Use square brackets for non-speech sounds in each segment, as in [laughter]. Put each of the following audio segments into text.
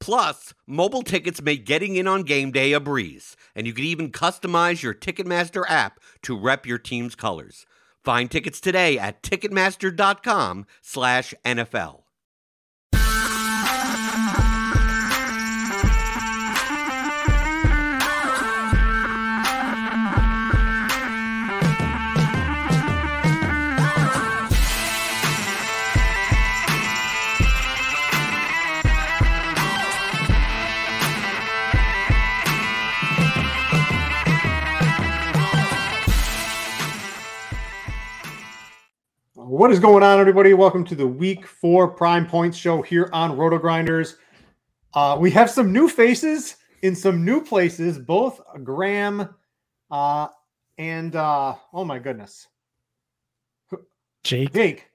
Plus, mobile tickets make getting in on game day a breeze, and you can even customize your Ticketmaster app to rep your team's colors. Find tickets today at ticketmaster.com/nfl. What is going on, everybody? Welcome to the Week Four Prime Points Show here on Roto Grinders. Uh, we have some new faces in some new places. Both Graham uh, and uh, oh my goodness, Jake. Jake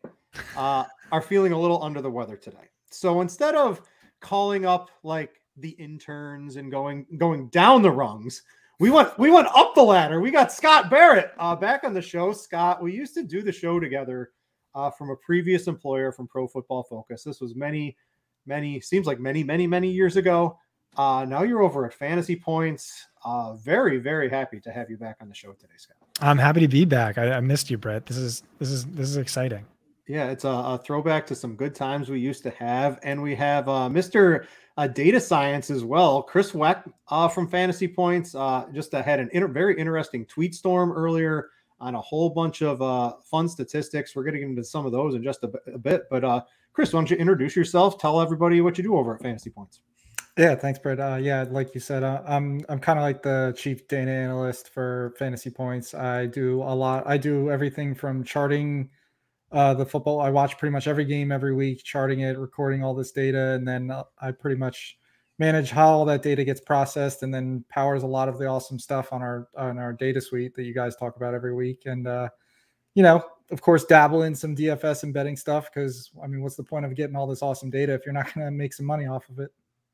uh, are feeling a little under the weather today. So instead of calling up like the interns and going going down the rungs, we went we went up the ladder. We got Scott Barrett uh, back on the show. Scott, we used to do the show together uh, from a previous employer from Pro Football Focus. This was many, many, seems like many, many, many years ago. Uh, now you're over at Fantasy Points. Uh, very, very happy to have you back on the show today, Scott. I'm happy to be back. I, I missed you, Brett. This is this is this is exciting. Yeah, it's a, a, throwback to some good times we used to have, and we have uh, Mr. Uh, data Science as well, Chris Wecht uh, from Fantasy Points. Uh, just had an inter- very interesting tweet storm earlier on a whole bunch of uh, fun statistics. We're getting into some of those in just a, bit. But uh, Chris, why don't you introduce yourself? Tell everybody what you do over at Fantasy Points. Yeah, thanks, Brett. Uh, yeah, like you said, uh, I'm I'm kind of like the chief data analyst for Fantasy Points. I do a lot. I do everything from charting uh, the football. I watch pretty much every game every week, charting it, recording all this data, and then uh, I pretty much manage how all that data gets processed and then powers a lot of the awesome stuff on our on our data suite that you guys talk about every week. And uh you know of course dabble in some dfs and betting stuff because i mean what's the point of getting all this awesome data if you're not [laughs] going to make some money off of it?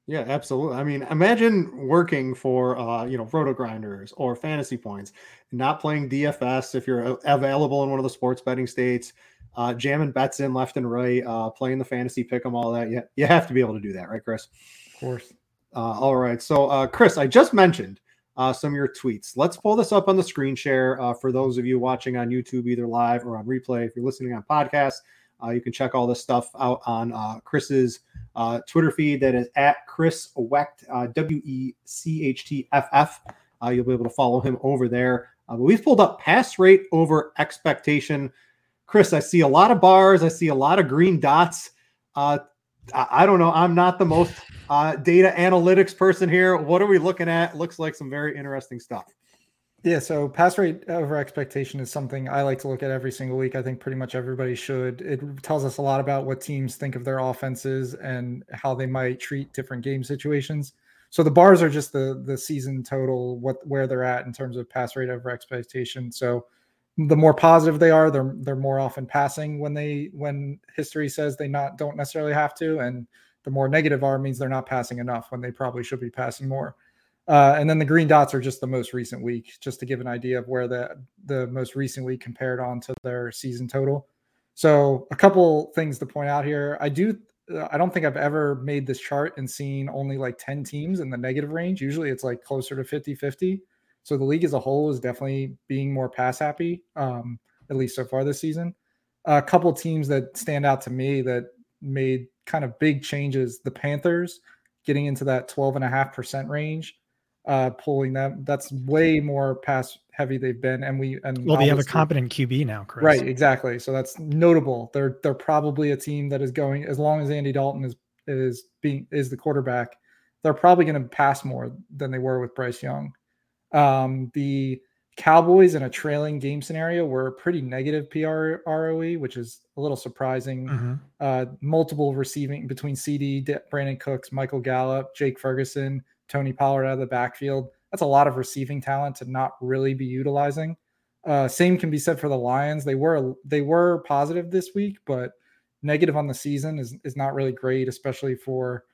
Yeah absolutely. I mean imagine working for uh you know roto grinders or fantasy points not playing dfs if you're available in one of the sports betting states uh jamming bets in left and right uh playing the fantasy pick them all that. Yeah you have to be able to do that right chris course. Uh, all right. So, uh, Chris, I just mentioned uh, some of your tweets. Let's pull this up on the screen share uh, for those of you watching on YouTube, either live or on replay. If you're listening on podcast, uh, you can check all this stuff out on uh, Chris's Twitter feed. That is at Chris Wecht, W E C H T F F. You'll be able to follow him over there. but we've pulled up pass rate over expectation. Chris, I see a lot of bars. I see a lot of green dots I, don't know. I'm not the most uh, data analytics person here. What are we looking at? Looks like some very interesting stuff. Yeah, so pass rate over expectation is something I like to look at every single week. I think pretty much everybody should. It tells us a lot about what teams think of their offenses and how they might treat different game situations. So the bars are just the the season total, what where they're at in terms of pass rate over expectation. So the more positive they are, they're they're more often passing when they when history says they not don't necessarily have to, and the more negative are means they're not passing enough when they probably should be passing more. Uh, and then the green dots are just the most recent week, just to give an idea of where the the most recent week compared on to their season total. So a couple things to point out here. I do I don't think I've ever made this chart and seen only like 10 teams in the negative range. Usually it's like closer to 50-50. So the league as a whole is definitely being more pass happy, um, at least so far this season. A couple teams that stand out to me that made kind of big changes. The Panthers getting into that 12.5% range uh, pulling them. That's way more pass heavy they've been, and we and well, they have a competent QB now, Chris. Right, exactly. So that's notable. They're they're probably a team that is going as long as Andy Dalton is is being is the quarterback. They're probably going to pass more than they were with Bryce Young. Um, the Cowboys in a trailing game scenario were pretty negative PR ROE, which is a little surprising. Mm-hmm. Uh, multiple receiving between CeeDee, Brandin Cooks, Michael Gallup, Jake Ferguson, Tony Pollard out of the backfield. That's a lot of receiving talent to not really be utilizing. Uh, same can be said for the Lions. They were they were positive this week, but negative on the season is is not really great, especially for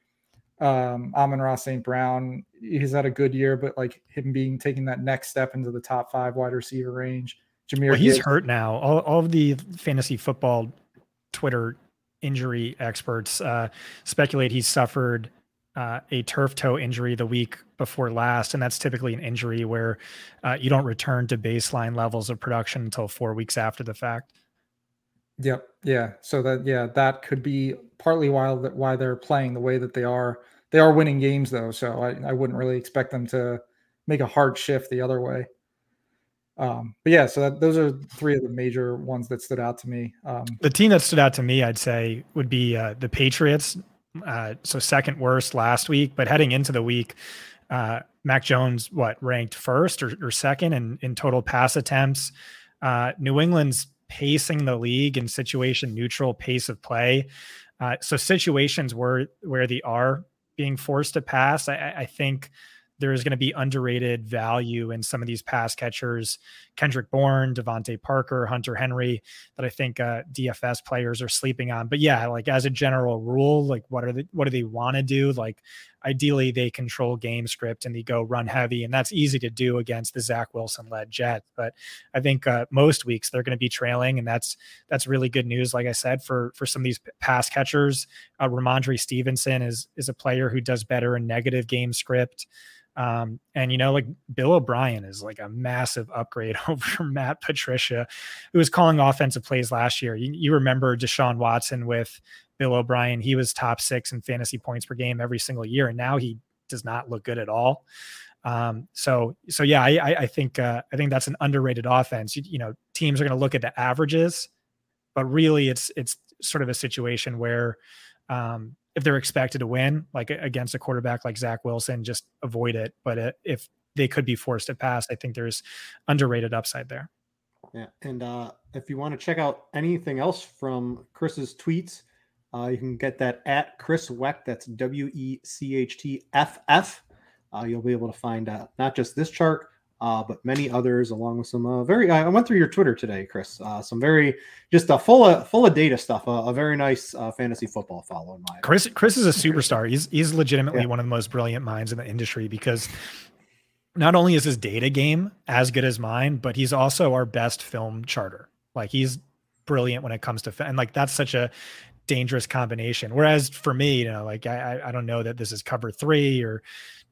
um Amon-Ra St. Brown. He's had a good year, but like him being taking that next step into the top five wide receiver range. Jahmyr well, he's Gibbs. hurt now. All, all of the fantasy football Twitter injury experts uh, speculate he suffered uh, a turf toe injury the week before last, and that's typically an injury where uh, you don't return to baseline levels of production until four weeks after the fact. Yep. Yeah. So that yeah, that could be partly why that why they're playing the way that they are. They are winning games though, so I, I wouldn't really expect them to make a hard shift the other way. Um, but yeah, so that, those are three of the major ones that stood out to me. Um, the team that stood out to me, I'd say, would be uh, the Patriots. Uh, so second worst last week, but heading into the week, uh, Mac Jones, what ranked first or, or second in, in total pass attempts. Uh, New England's pacing the league in situation neutral pace of play. Uh, so situations where where they are being forced to pass, I, I think there is going to be underrated value in some of these pass catchers, Kendrick Bourne, DeVante Parker, Hunter Henry, that I think uh, DFS players are sleeping on. But yeah, like as a general rule, like what are the what do they want to do? Like ideally, they control game script and they go run heavy, and that's easy to do against the Zach Wilson led Jets. But I think uh, most weeks they're going to be trailing, and that's that's really good news. Like I said, for for some of these pass catchers, uh, Rhamondre Stevenson is is a player who does better in negative game script. Um, and you know, like Bill O'Brien is like a massive upgrade [laughs] over Matt Patricia, who was calling offensive plays last year. You, you remember Deshaun Watson with Bill O'Brien; he was top six in fantasy points per game every single year, and now he does not look good at all. Um, so, so yeah, I, I think uh, I think that's an underrated offense. You, you know, teams are going to look at the averages, but really, it's it's sort of a situation where um, if they're expected to win, like against a quarterback like Zach Wilson, just avoid it. But uh, if they could be forced to pass, I think there's underrated upside there. Yeah, and uh, if you want to check out anything else from Chris's tweets, uh, you can get that at Chris Wecht. That's W E C H T F F. Uh, you'll be able to find uh, not just this chart, uh, but many others, along with some uh, very. I went through your Twitter today, Chris. Uh, some very just a full of full of data stuff. a very nice uh, fantasy football follow. In my Chris, Chris is a superstar. He's he's legitimately yeah. one of the most brilliant minds in the industry because not only is his data game as good as mine, but he's also our best film charter. Like he's brilliant when it comes to and like that's such a dangerous combination. Whereas for me, you know, like I I don't know that this is cover three or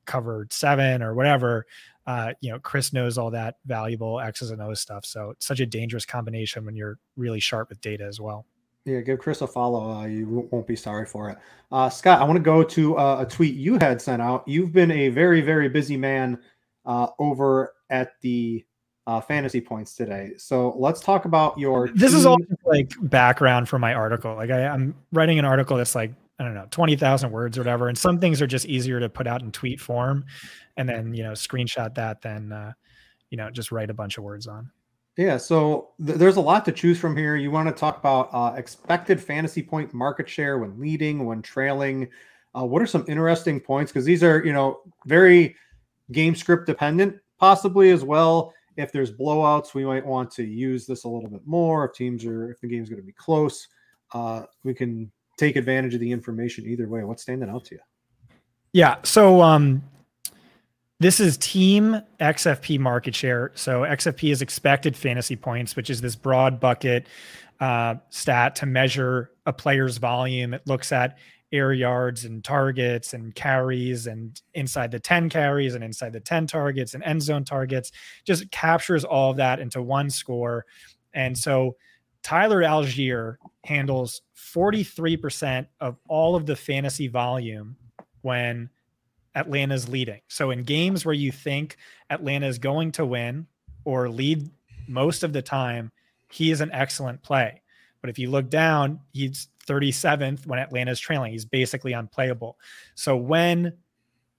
cover seven or whatever uh, you know, Chris knows all that valuable X's and O's stuff. So it's such a dangerous combination when you're really sharp with data as well. Yeah, give Chris a follow. Uh, you won't be sorry for it. Uh, Scott, I want to go to uh, a tweet you had sent out. You've been a very, very busy man uh, over at the uh, fantasy points today. So let's talk about your. This team. is all like background for my article. Like I, I'm writing an article that's like I don't know, 20,000 words or whatever. And some things are just easier to put out in tweet form and then, you know, screenshot that than, uh, you know, just write a bunch of words on. Yeah, so th- there's a lot to choose from here. You want to talk about uh, expected fantasy point market share when leading, when trailing. Uh, what are some interesting points? Because these are, you know, very game script dependent, possibly as well. If there's blowouts, we might want to use this a little bit more. If teams are, if the game's going to be close, uh, we can take advantage of the information either way. What's standing out to you? Yeah. So um, this is team XFP market share. So XFP is expected fantasy points, which is this broad bucket uh, stat to measure a player's volume. It looks at air yards and targets and carries and inside the 10 carries and inside the 10 targets and end zone targets. Just captures all of that into one score. And so Tyler Allgeier handles 43% of all of the fantasy volume when Atlanta's leading. So in games where you think Atlanta is going to win or lead most of the time, he is an excellent play. But if you look down, he's 37th when Atlanta's trailing. He's basically unplayable. So when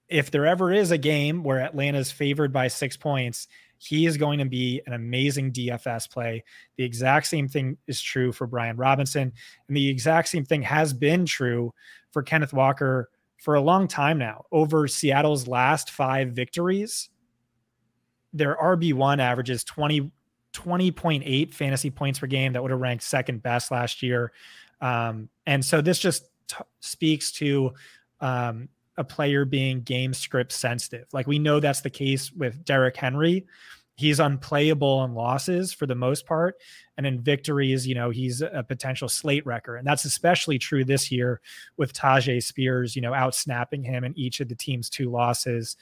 if there ever is a game where Atlanta's favored by 6 points, he is going to be an amazing DFS play. The exact same thing is true for Brian Robinson. And the exact same thing has been true for Kenneth Walker for a long time now. Over Seattle's last five victories, their RB1 averages 20, 20.8 fantasy points per game. That would have ranked second best last year. Um, and so this just t- speaks to um, a player being game script sensitive. Like we know that's the case with Derrick Henry. He's unplayable in losses for the most part. And in victories, you know, he's a potential slate wrecker. And that's especially true this year with Tyjae Spears, you know, out snapping him in each of the team's two losses.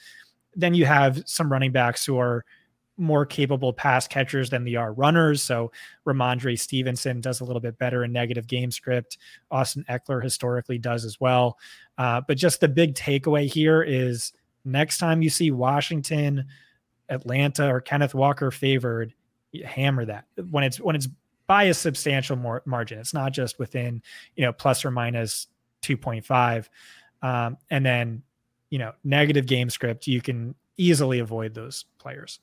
Then you have some running backs who are more capable pass catchers than they are runners. So Rhamondre Stevenson does a little bit better in negative game script. Austin Ekeler historically does as well. Uh, but just the big takeaway here is next time you see Washington, Atlanta, or Kenneth Walker favored, hammer that when it's when it's by a substantial more margin. It's not just within you know plus or minus two point five, um, and then you know negative game script. You can easily avoid those players.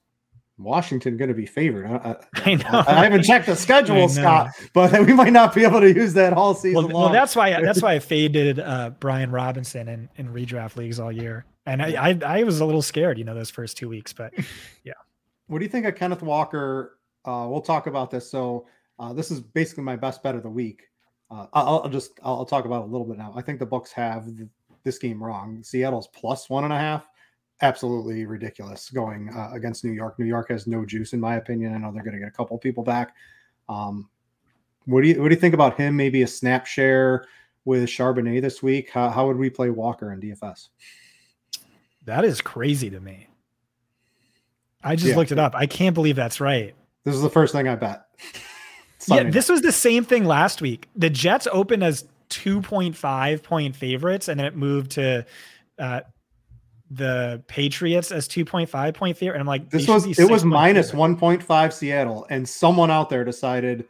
Washington going to be favored. I, I [laughs] know. I, I, haven't checked the schedule, Scott, but [laughs] we might not be able to use that all season well, long. Well, that's why that's [laughs] why I faded uh, Brian Robinson in, in redraft leagues all year, and I, I, I was a little scared, you know, those first two weeks. But [laughs] yeah, what do you think of Kenneth Walker? Uh, we'll talk about this. So uh, this is basically my best bet of the week. Uh, I'll, I'll, just I'll, I'll, talk about it a little bit now. I think the books have the, this game wrong. Seattle's plus one and a half absolutely ridiculous going uh, against New York. New York has no juice, in my opinion. I know they're going to get a couple people back. Um, what do you what do you think about him? Maybe a snap share with Charbonnet this week. How, how would we play Walker in DFS? That is crazy to me. I just yeah. looked it up. I can't believe that's right. This is the first thing I bet. yeah, this was the same thing last week. The Jets opened as 2.5 point favorites, and then it moved to uh, the Patriots as 2.5 point favorite. And I'm like, this was it was minus 1.5 Seattle, and someone out there decided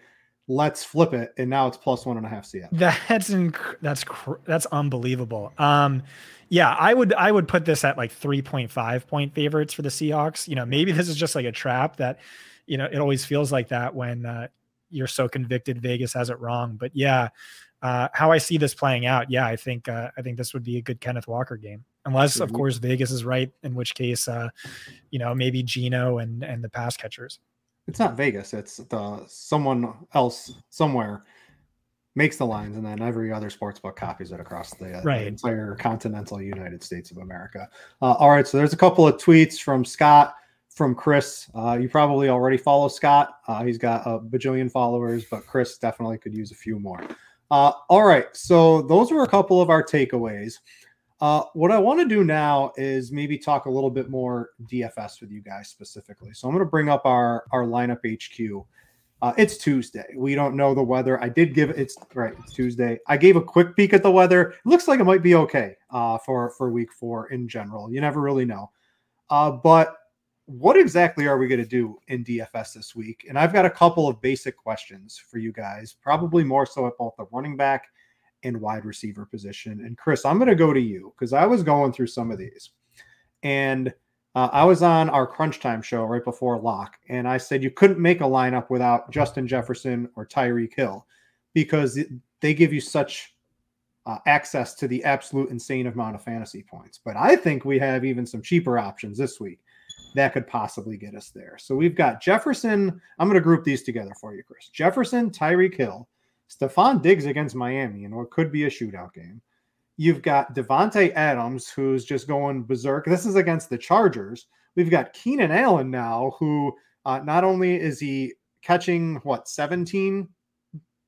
let's flip it, and now it's plus one and a half cf That's inc- that's cr- that's unbelievable. Um, yeah, I would I would put this at like 3.5 point favorites for the Seahawks. You know, maybe this is just like a trap that, you know, it always feels like that when uh, you're so convicted Vegas has it wrong. But yeah, uh, how I see this playing out, yeah, I think uh, I think this would be a good Kenneth Walker game unless of course Vegas is right, in which case, uh, you know, maybe Geno and and the pass catchers. It's not Vegas. It's the someone else somewhere makes the lines, and then every other sports book copies it across the, right. the entire continental United States of America. Uh, all right, so there's a couple of tweets from Scott, from Chris. Uh, you probably already follow Scott. Uh, he's got a bajillion followers, but Chris definitely could use a few more. Uh, all right, so those were a couple of our takeaways. Uh, what I want to do now is maybe talk a little bit more DFS with you guys specifically. So I'm going to bring up our our lineup HQ. Uh, it's Tuesday. We don't know the weather. I did give it's right. It's Tuesday. I gave a quick peek at the weather. It looks like it might be okay uh, for for week four in general. You never really know. Uh, but what exactly are we going to do in DFS this week? And I've got a couple of basic questions for you guys, probably more so at both the running back and wide receiver position. And Chris, I'm going to go to you because I was going through some of these. And uh, I was on our crunch time show right before lock, and I said you couldn't make a lineup without Justin Jefferson or Tyreek Hill because they give you such uh, access to the absolute insane amount of fantasy points. But I think we have even some cheaper options this week that could possibly get us there. So we've got Jefferson. I'm going to group these together for you, Chris. Jefferson, Tyreek Hill, Stefon Diggs against Miami in what could be a shootout game. You've got Davante Adams, who's just going berserk. This is against the Chargers. We've got Keenan Allen now, who uh, not only is he catching what 17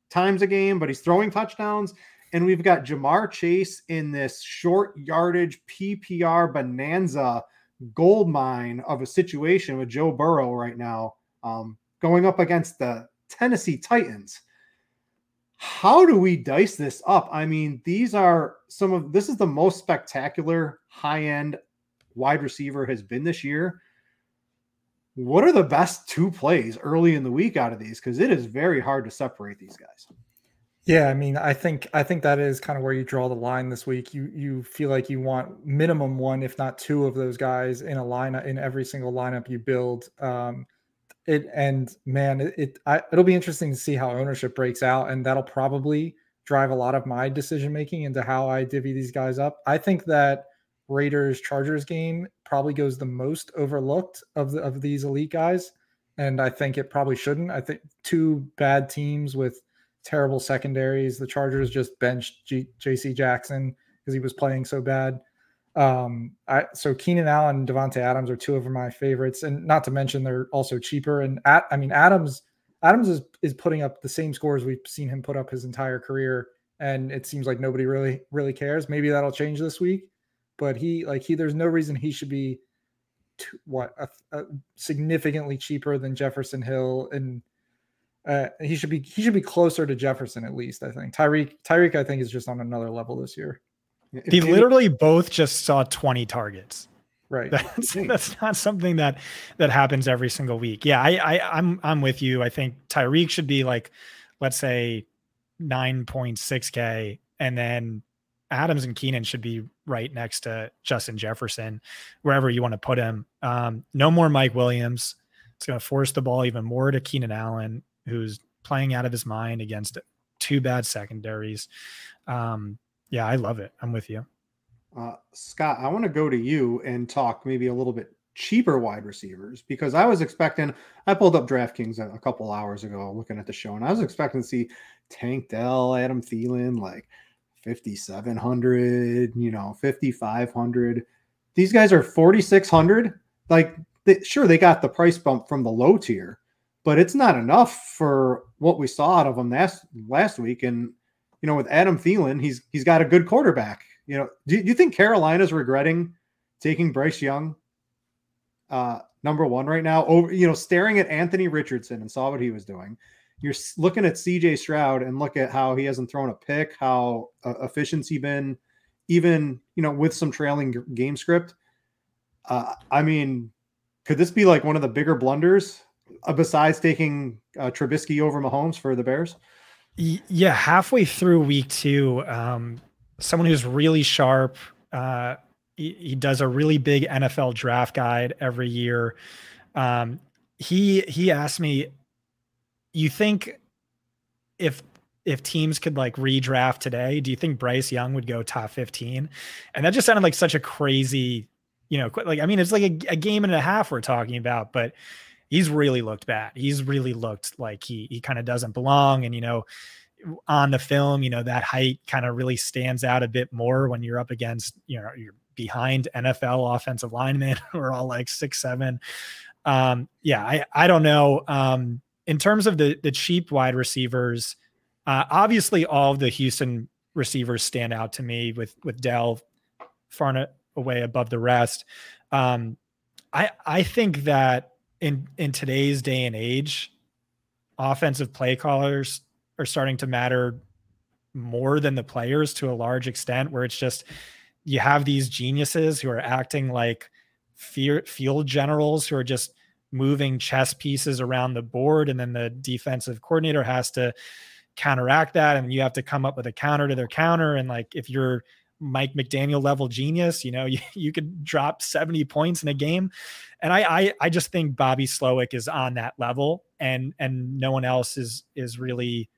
times a game, but he's throwing touchdowns. And we've got Ja'Marr Chase in this short yardage PPR bonanza gold mine of a situation with Joe Burrow right now, um, going up against the Tennessee Titans. How do we dice this up? I mean, these are some of this is the most spectacular high end wide receiver has been this year. What are the best two plays early in the week out of these? Because it is very hard to separate these guys. Yeah, I mean, I think I think that is kind of where you draw the line this week. You you feel like you want minimum one, if not two, of those guys in a lineup in every single lineup you build. Um, it and man, it, it I, it'll be interesting to see how ownership breaks out, and that'll probably drive a lot of my decision making into how I divvy these guys up. I think that Raiders Chargers game probably goes the most overlooked of the, of these elite guys, and I think it probably shouldn't. I think two bad teams with terrible secondaries. The Chargers just benched J.C. Jackson because he was playing so bad. Um, I so Keenan Allen and Davante Adams are two of my favorites, and not to mention they're also cheaper. And at I mean Adams Adams is is putting up the same scores we've seen him put up his entire career, and it seems like nobody really really cares. Maybe that'll change this week, but he like he there's no reason he should be what a, a significantly cheaper than Jefferson Hill and. Uh, he should be he should be closer to Jefferson at least. I think Tyreek Tyreek I think is just on another level this year. They literally both just saw 20 targets. Right. That's that's not something that that happens every single week. Yeah, I, I I'm I'm with you. I think Tyreek should be like, let's say 9.6K, and then Adams and Keenan should be right next to Justin Jefferson, wherever you want to put him. Um, no more Mike Williams. It's going to force the ball even more to Keenan Allen, who's playing out of his mind against two bad secondaries. Um, yeah, I love it. I'm with you. Uh, Scott, I want to go to you and talk maybe a little bit cheaper wide receivers because I was expecting. I pulled up DraftKings a, couple hours ago looking at the show, and I was expecting to see Tank Dell, Adam Thielen, like 5,700, you know, 5,500. These guys are 4,600. Like, they, sure, they got the price bump from the low tier, but it's not enough for what we saw out of them last last week. And you know, with Adam Thielen, he's he's got a good quarterback. You know, do, do you think Carolina's regretting taking Bryce Young uh, number one right now? Over, you know, staring at Anthony Richardson and saw what he was doing. You're looking at CJ Stroud and look at how he hasn't thrown a pick, how uh, efficiency been, even you know, with some trailing game script. Uh, I mean, could this be like one of the bigger blunders uh, besides taking uh, Trubisky over Mahomes for the Bears? Yeah, halfway through week two, um, someone who's really sharp. Uh, he, he, does a really big NFL draft guide every year. Um, he he asked me, "You think if if teams could like redraft today, do you think Bryce Young would go top 15?" And that just sounded like such a crazy, you know, like I mean, it's like a, a game and a half we're talking about, but he's really looked bad. He's really looked like he he kind of doesn't belong. And you know, on the film, you know, that height kind of really stands out a bit more when you're up against, you know, you're behind NFL offensive linemen [laughs] who are all like six seven. Um, yeah, I I don't know. Um, in terms of the the cheap wide receivers, uh, obviously all of the Houston receivers stand out to me with with Dell far away above the rest. Um, I I think that in in today's day and age, offensive play callers are starting to matter more than the players to a large extent, where it's just you have these geniuses who are acting like field generals who are just moving chess pieces around the board, and then the defensive coordinator has to counteract that and you have to come up with a counter to their counter and like if you're Mike McDaniel level genius, you know, [laughs] you, you could drop 70 points in a game. And I, I I just think Bobby Slowik is on that level and and no one else is is really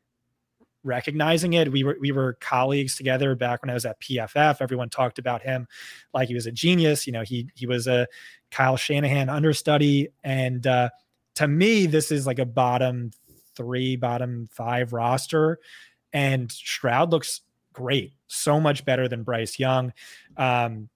recognizing it. We were we were colleagues together back when I was at PFF. Everyone talked about him like he was a genius. You know, he he was a Kyle Shanahan understudy. And uh, to me, this is like a bottom three, bottom five roster. And Stroud looks great, so much better than Bryce Young. Um,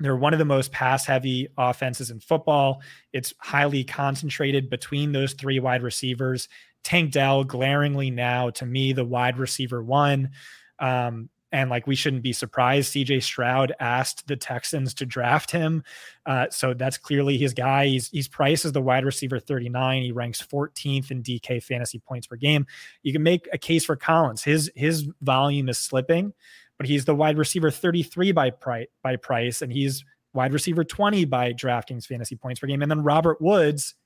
they're one of the most pass heavy offenses in football. It's highly concentrated between those three wide receivers. Tank Dell, glaringly now to me, the wide receiver one. Um, and like we shouldn't be surprised. CJ Stroud asked the Texans to draft him, uh, so that's clearly his guy. He's he's priced as the wide receiver 39. He ranks 14th in DK fantasy points per game. You can make a case for Collins. His his volume is slipping, but he's the wide receiver 33 by price by price, and he's wide receiver 20 by DraftKings fantasy points per game. And then Robert Woods,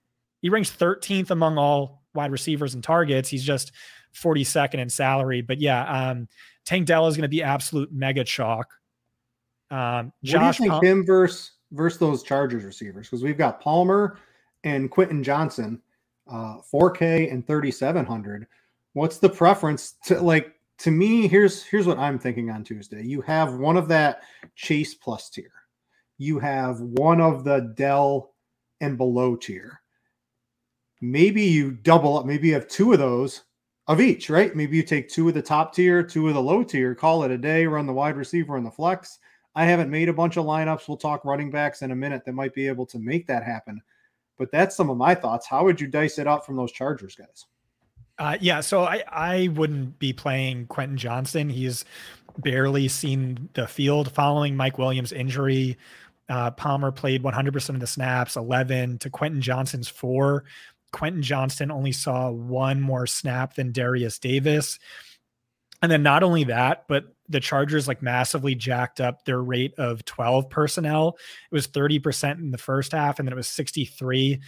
he ranks 13th among all wide receivers and targets. He's just 42nd in salary. But yeah, um, Tank Dell is going to be absolute mega chalk. Um, Josh what do you think Pal- him versus versus those Chargers receivers? Because we've got Palmer and Quentin Johnston, uh, 4K and 3700. What's the preference to like? To me, here's here's what I'm thinking on Tuesday. You have one of that Chase plus tier. You have one of the Dell and below tier. Maybe you double up. Maybe you have two of those of each, right? Maybe you take two of the top tier, two of the low tier, call it a day, run the wide receiver and the flex. I haven't made a bunch of lineups. We'll talk running backs in a minute that might be able to make that happen. But that's some of my thoughts. How would you dice it up from those Chargers guys? Uh, yeah, so I I wouldn't be playing Quentin Johnston. He's barely seen the field following Mike Williams' injury. Uh, Palmer played 100% of the snaps, 11 to Quentin Johnston's four. Quentin Johnston only saw one more snap than Derius Davis. And then not only that, but the Chargers like massively jacked up their rate of 12 personnel. It was 30% in the first half, and then it was 63%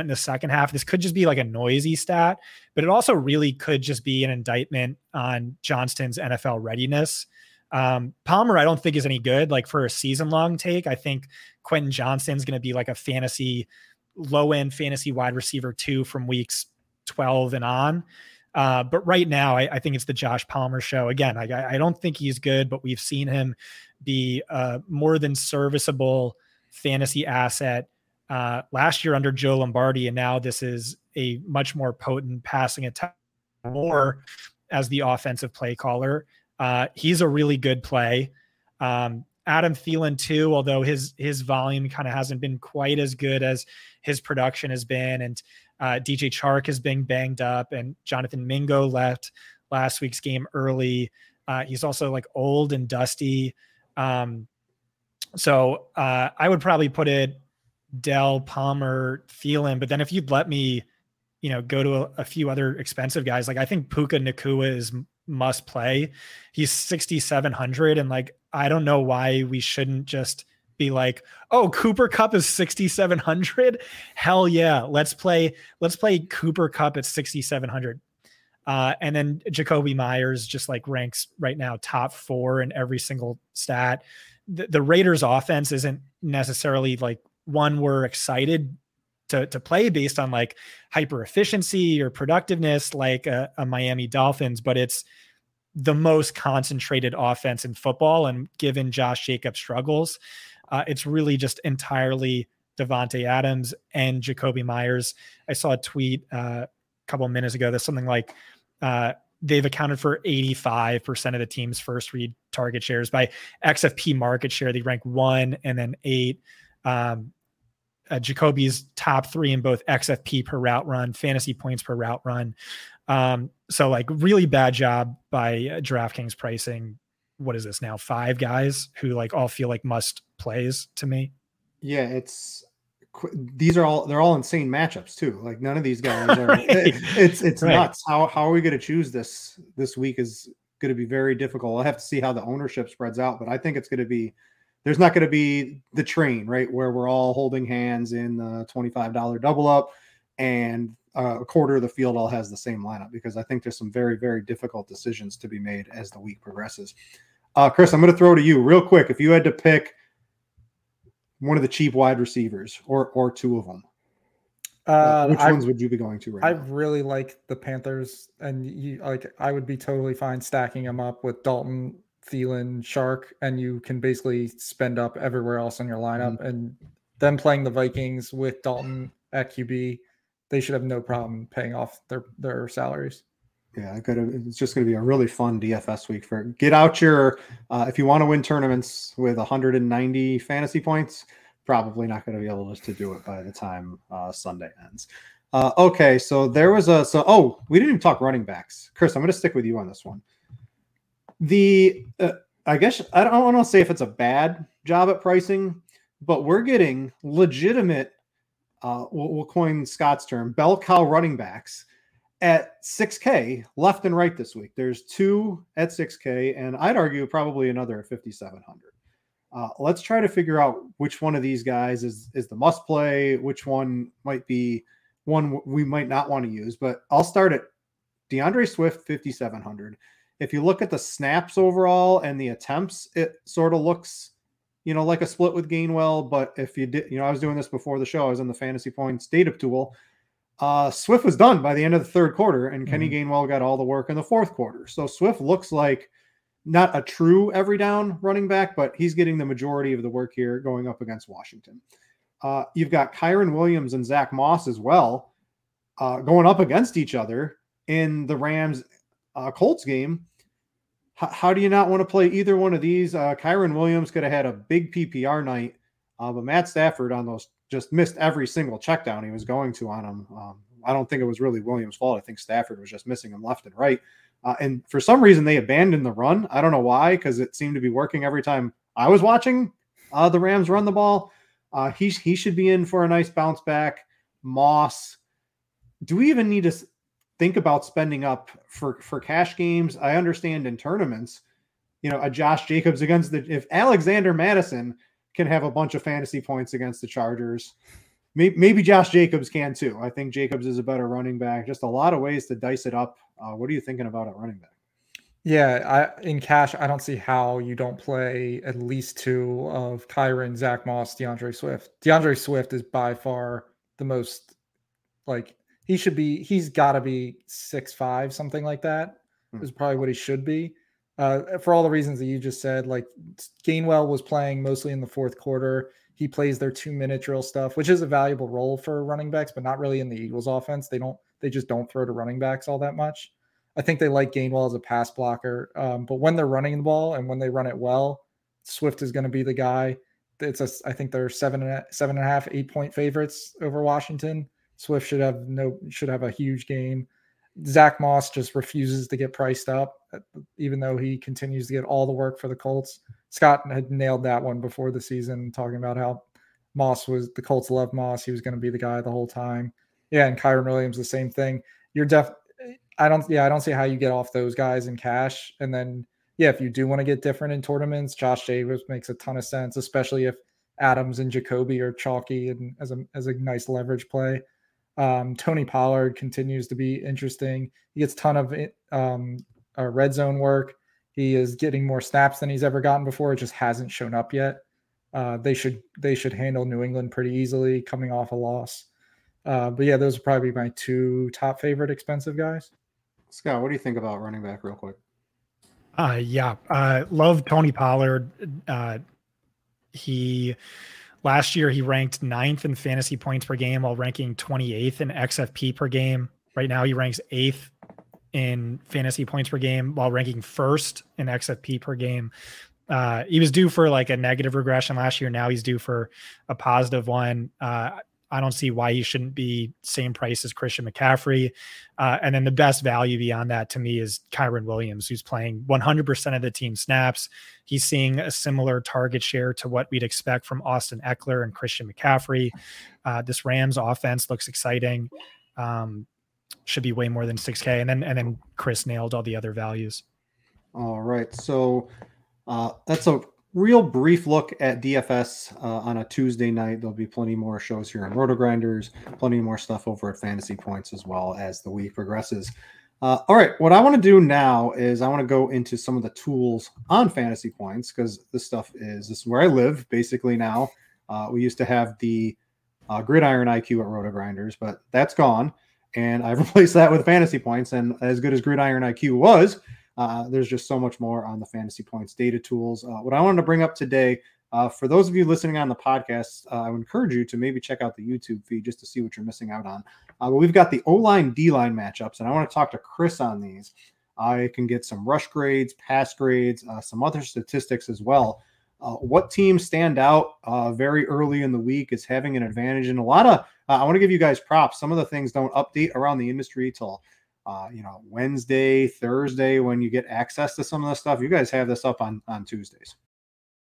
in the second half. This could just be like a noisy stat, but it also really could just be an indictment on Johnston's NFL readiness. Um, Palmer, I don't think is any good. Like for a season long take, I think Quentin Johnston's going to be like a fantasy low end fantasy wide receiver two from weeks 12 and on. Uh, but right now, I, I, think it's the Josh Palmer show. Again, I, I, don't think he's good, but we've seen him be a more than serviceable fantasy asset uh, last year under Joe Lombardi, and now this is a much more potent passing attack, more as the offensive play caller. Uh, he's a really good play. Um, Adam Thielen too, although his his volume kind of hasn't been quite as good as his production has been, and uh, DJ Chark has been banged up, and Jonathan Mingo left last week's game early. Uh, he's also like old and dusty, um, so uh, I would probably put it Dell, Palmer, Thielen. But then if you'd let me, you know, go to a, a few other expensive guys, like I think Puka Nacua is must play. He's 6,700. And like, I don't know why we shouldn't just be like, oh, Cooper Kupp is 6,700. Hell yeah. Let's play, let's play Cooper Kupp at 6,700. Uh, and then Jakobi Meyers just like ranks right now top four in every single stat. The, the Raiders offense isn't necessarily like one we're excited to, to play based on like hyper efficiency or productiveness like a, a Miami Dolphins, but it's the most concentrated offense in football. And given Josh Jacobs struggles, uh, it's really just entirely Davante Adams and Jakobi Meyers. I saw a tweet uh, a couple minutes ago that's something like uh, they've accounted for 85% of the team's first read target shares by XFP market share. They rank one and then eight. Um, uh, Jakobi's top three in both XFP per route run, fantasy points per route run. Um, so like really bad job by uh, DraftKings pricing. What is this now? Five guys who like all feel like must plays to me. Yeah, it's these are all they're all insane matchups too. Like none of these guys [laughs] are. right. it, it's it's right. nuts. How how are we going to choose this this week is going to be very difficult. I'll have to see how the ownership spreads out, but I think it's going to be there's not going to be the train, right? Where we're all holding hands in the $25 double up and uh, a quarter of the field all has the same lineup because I think there's some very, very difficult decisions to be made as the week progresses. Uh, Chris, I'm going to throw to you real quick. If you had to pick one of the cheap wide receivers or or two of them, uh, which I, ones would you be going to right I now? really like the Panthers, and you like I would be totally fine stacking them up with Dalton, Thielen, Chark, and you can basically spend up everywhere else in your lineup. Mm-hmm. And them playing the Vikings with Dalton at QB, they should have no problem paying off their their salaries. Yeah, it's just going to be a really fun DFS week for get out your uh, if you want to win tournaments with 190 fantasy points. Probably not going to be able to do it by the time uh, Sunday ends. Uh, okay, so there was a so oh we didn't even talk running backs. Chris, I'm going to stick with you on this one. The uh, I guess I don't want to say if it's a bad job at pricing, but we're getting legitimate. Uh, we'll, we'll coin Scott's term bell cow running backs at 6K left and right this week. There's two at 6K, and I'd argue probably another at 5,700. Uh, let's try to figure out which one of these guys is is the must play, which one might be one we might not want to use. But I'll start at D'Andre Swift 5,700. If you look at the snaps overall and the attempts, it sort of looks, you know, like a split with Gainwell. But if you did, you know, I was doing this before the show. I was in the fantasy points data tool uh, Swift was done by the end of the third quarter, and Kenny mm-hmm. Gainwell got all the work in the fourth quarter. So Swift looks like not a true every down running back, but he's getting the majority of the work here going up against Washington. Uh, you've got Kyren Williams and Zach Moss as well uh, going up against each other in the Rams uh, Colts game. H- how do you not want to play either one of these? Uh, Kyren Williams could have had a big PPR night, uh, but Matt Stafford on those just missed every single check down he was going to on him. Um, I don't think it was really Williams' fault. I think Stafford was just missing him left and right. Uh, and for some reason, they abandoned the run. I don't know why, because it seemed to be working every time I was watching uh, the Rams run the ball. Uh, he, he should be in for a nice bounce back. Moss. Do we even need to think about spending up for, for cash games? I understand in tournaments, you know, a Josh Jacobs against the, if Alexander Mattison can have a bunch of fantasy points against the Chargers. Maybe, maybe Josh Jacobs can too. I think Jacobs is a better running back. Just a lot of ways to dice it up. Uh, what are you thinking about at running back? Yeah, I, in cash, I don't see how you don't play at least two of Kyren, Zach Moss, D'Andre Swift. D'Andre Swift is by far the most like he should be. He's got to be six five, something like that. Hmm. Is probably what he should be uh, for all the reasons that you just said. Like Gainwell was playing mostly in the fourth quarter. He plays their two minute drill stuff, which is a valuable role for running backs, but not really in the Eagles offense. They don't, they just don't throw to running backs all that much. I think they like Gainwell as a pass blocker. Um, but when they're running the ball and when they run it well, Swift is going to be the guy. It's a, I think they're seven and a, seven and a half, eight point favorites over Washington. Swift should have no, should have a huge game. Zach Moss just refuses to get priced up, uh, even though he continues to get all the work for the Colts. Scott had nailed that one before the season, talking about how Moss was the Colts love Moss. He was going to be the guy the whole time. Yeah, and Kyren Williams, the same thing. You're def. I don't. Yeah, I don't see how you get off those guys in cash. And then, yeah, if you do want to get different in tournaments, Josh Jacobs makes a ton of sense, especially if Adams and Jakobi are chalky and as a as a nice leverage play. Um, Tony Pollard continues to be interesting. He gets a ton of um, uh, red zone work. He is getting more snaps than he's ever gotten before. It just hasn't shown up yet. Uh, they should they should handle New England pretty easily coming off a loss. Uh, but yeah, those are probably my two top favorite expensive guys. Scott, what do you think about running back, real quick? Uh, yeah, uh, love Tony Pollard. Uh, he Last year, he ranked ninth in fantasy points per game while ranking 28th in XFP per game. Right now, he ranks eighth in fantasy points per game while ranking first in XFP per game. Uh, he was due for like a negative regression last year. Now he's due for a positive one. Uh, I don't see why he shouldn't be same price as Christian McCaffrey. Uh, and then the best value beyond that to me is Kyren Williams, who's playing 100% of the team snaps. He's seeing a similar target share to what we'd expect from Austin Ekeler and Christian McCaffrey. Uh, this Rams offense looks exciting. Um, should be way more than 6K. And then and then Chris nailed all the other values. All right. So uh, that's a real brief look at DFS uh, on a Tuesday night. There'll be plenty more shows here on Roto Grinders, plenty more stuff over at Fantasy Points as well as the week progresses. Uh, all right, what I want to do now is I want to go into some of the tools on Fantasy Points because this stuff is this is where I live basically now. Uh, we used to have the uh, Gridiron IQ at Roto Grinders, but that's gone, and I've [laughs] replaced that with Fantasy Points. And as good as Gridiron IQ was, uh, there's just so much more on the Fantasy Points data tools. Uh, what I wanted to bring up today, uh, for those of you listening on the podcast, uh, I would encourage you to maybe check out the YouTube feed just to see what you're missing out on. Uh, but we've got the O line, D line matchups, and I want to talk to Chris on these. I can get some rush grades, pass grades, some other statistics as well. what teams stand out very early in the week is having an advantage, and a lot of I want to give you guys props. Some of the things don't update around the industry till uh, you know, Wednesday, Thursday, when you get access to some of the stuff. You guys have this up on, on Tuesdays.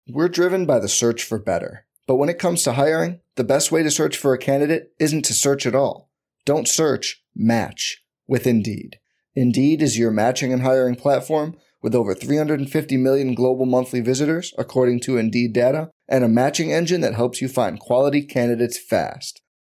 We're driven by the search for better. But when it comes to hiring, the best way to search for a candidate isn't to search at all. Don't search, match with Indeed. Indeed is your matching and hiring platform with over 350 million global monthly visitors, according to Indeed data, and a matching engine that helps you find quality candidates fast.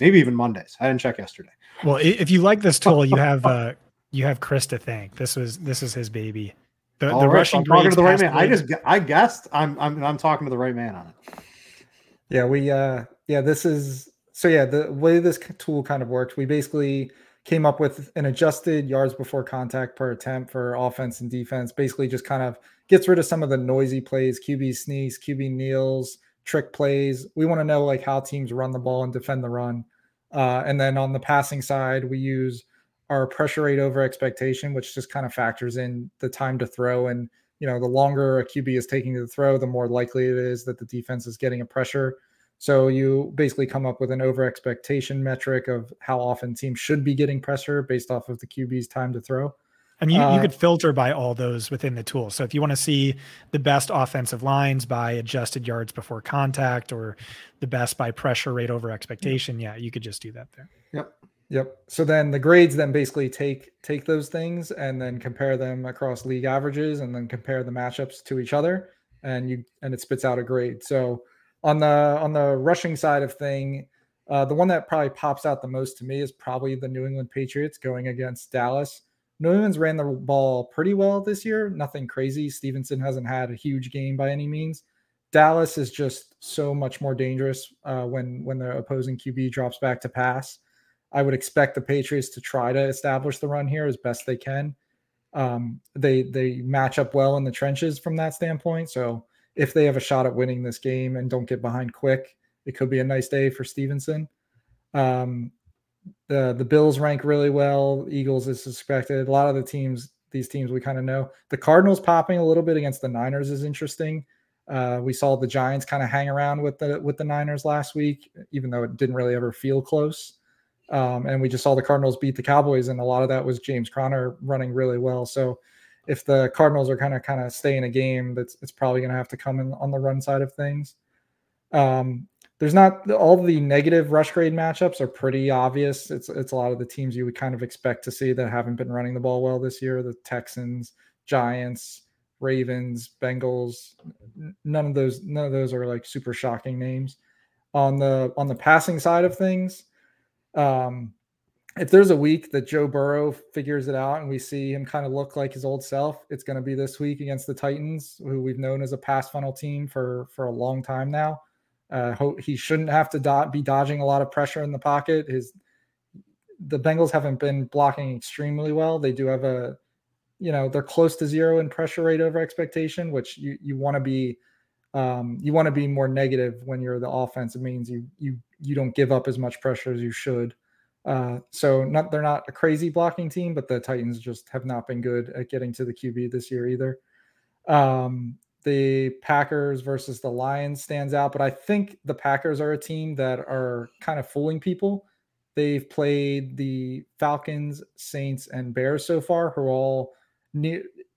maybe even Mondays. I didn't check yesterday. Well, if you like this tool, you have [laughs] uh, you have Chris to thank. This was this is his baby. The, the right, rushing I'm talking to the right man. I just I guessed I'm I'm I'm talking to the right man on it. Yeah, we uh yeah, this is so yeah, the way this tool kind of worked, we basically came up with an adjusted yards before contact per attempt for offense and defense. Basically, just kind of gets rid of some of the noisy plays, QB sneaks, QB kneels, trick plays. We want to know like how teams run the ball and defend the run. Uh, and then on the passing side, we use our pressure rate over expectation, which just kind of factors in the time to throw. And you know, the longer a QB is taking to throw, the more likely it is that the defense is getting a pressure. So you basically come up with an over expectation metric of how often teams should be getting pressure based off of the QB's time to throw. And you, uh, you could filter by all those within the tool. So if you want to see the best offensive lines by adjusted yards before contact or the best by pressure rate over expectation, yeah, you could just do that there. Yep. Yep. So then the grades then basically take take those things and then compare them across league averages and then compare the matchups to each other and you and it spits out a grade. So on the on the rushing side of thing, uh, the one that probably pops out the most to me is probably the New England Patriots going against Dallas. New England's ran the ball pretty well this year. Nothing crazy. Stevenson hasn't had a huge game by any means. Dallas is just so much more dangerous uh, when when the opposing QB drops back to pass. I would expect the Patriots to try to establish the run here as best they can. Um, they they match up well in the trenches from that standpoint. So if they have a shot at winning this game and don't get behind quick, it could be a nice day for Stevenson. Um, the the Bills rank really well. Eagles is suspected. A lot of the teams, these teams we kind of know. The Cardinals popping a little bit against the Niners is interesting. Uh, we saw the Giants kind of hang around with the with the Niners last week, even though it didn't really ever feel close. Um, and we just saw the Cardinals beat the Cowboys, and a lot of that was James Conner running really well. So if the Cardinals are kind of kind of stay in a game, that's it's probably going to have to come in on the run side of things. Um, there's not all the negative rush grade matchups are pretty obvious. It's it's a lot of the teams you would kind of expect to see that haven't been running the ball well this year. The Texans, Giants, Ravens, Bengals. None of those none of those are like super shocking names. On the on the passing side of things, Um, if there's a week that Joe Burrow figures it out and we see him kind of look like his old self, it's going to be this week against the Titans, who we've known as a pass funnel team for for a long time now. Uh, he shouldn't have to do- be dodging a lot of pressure in the pocket. His the Bengals haven't been blocking extremely well. They do have a, you know, they're close to zero in pressure rate over expectation, which you you want to be, um, you want to be more negative when you're the offense. It means you you you don't give up as much pressure as you should. Uh, so not they're not a crazy blocking team, but the Titans just have not been good at getting to the QB this year either. Um, the Packers versus the Lions stands out, but I think the Packers are a team that are kind of fooling people. They've played the Falcons, Saints, and Bears so far, who are all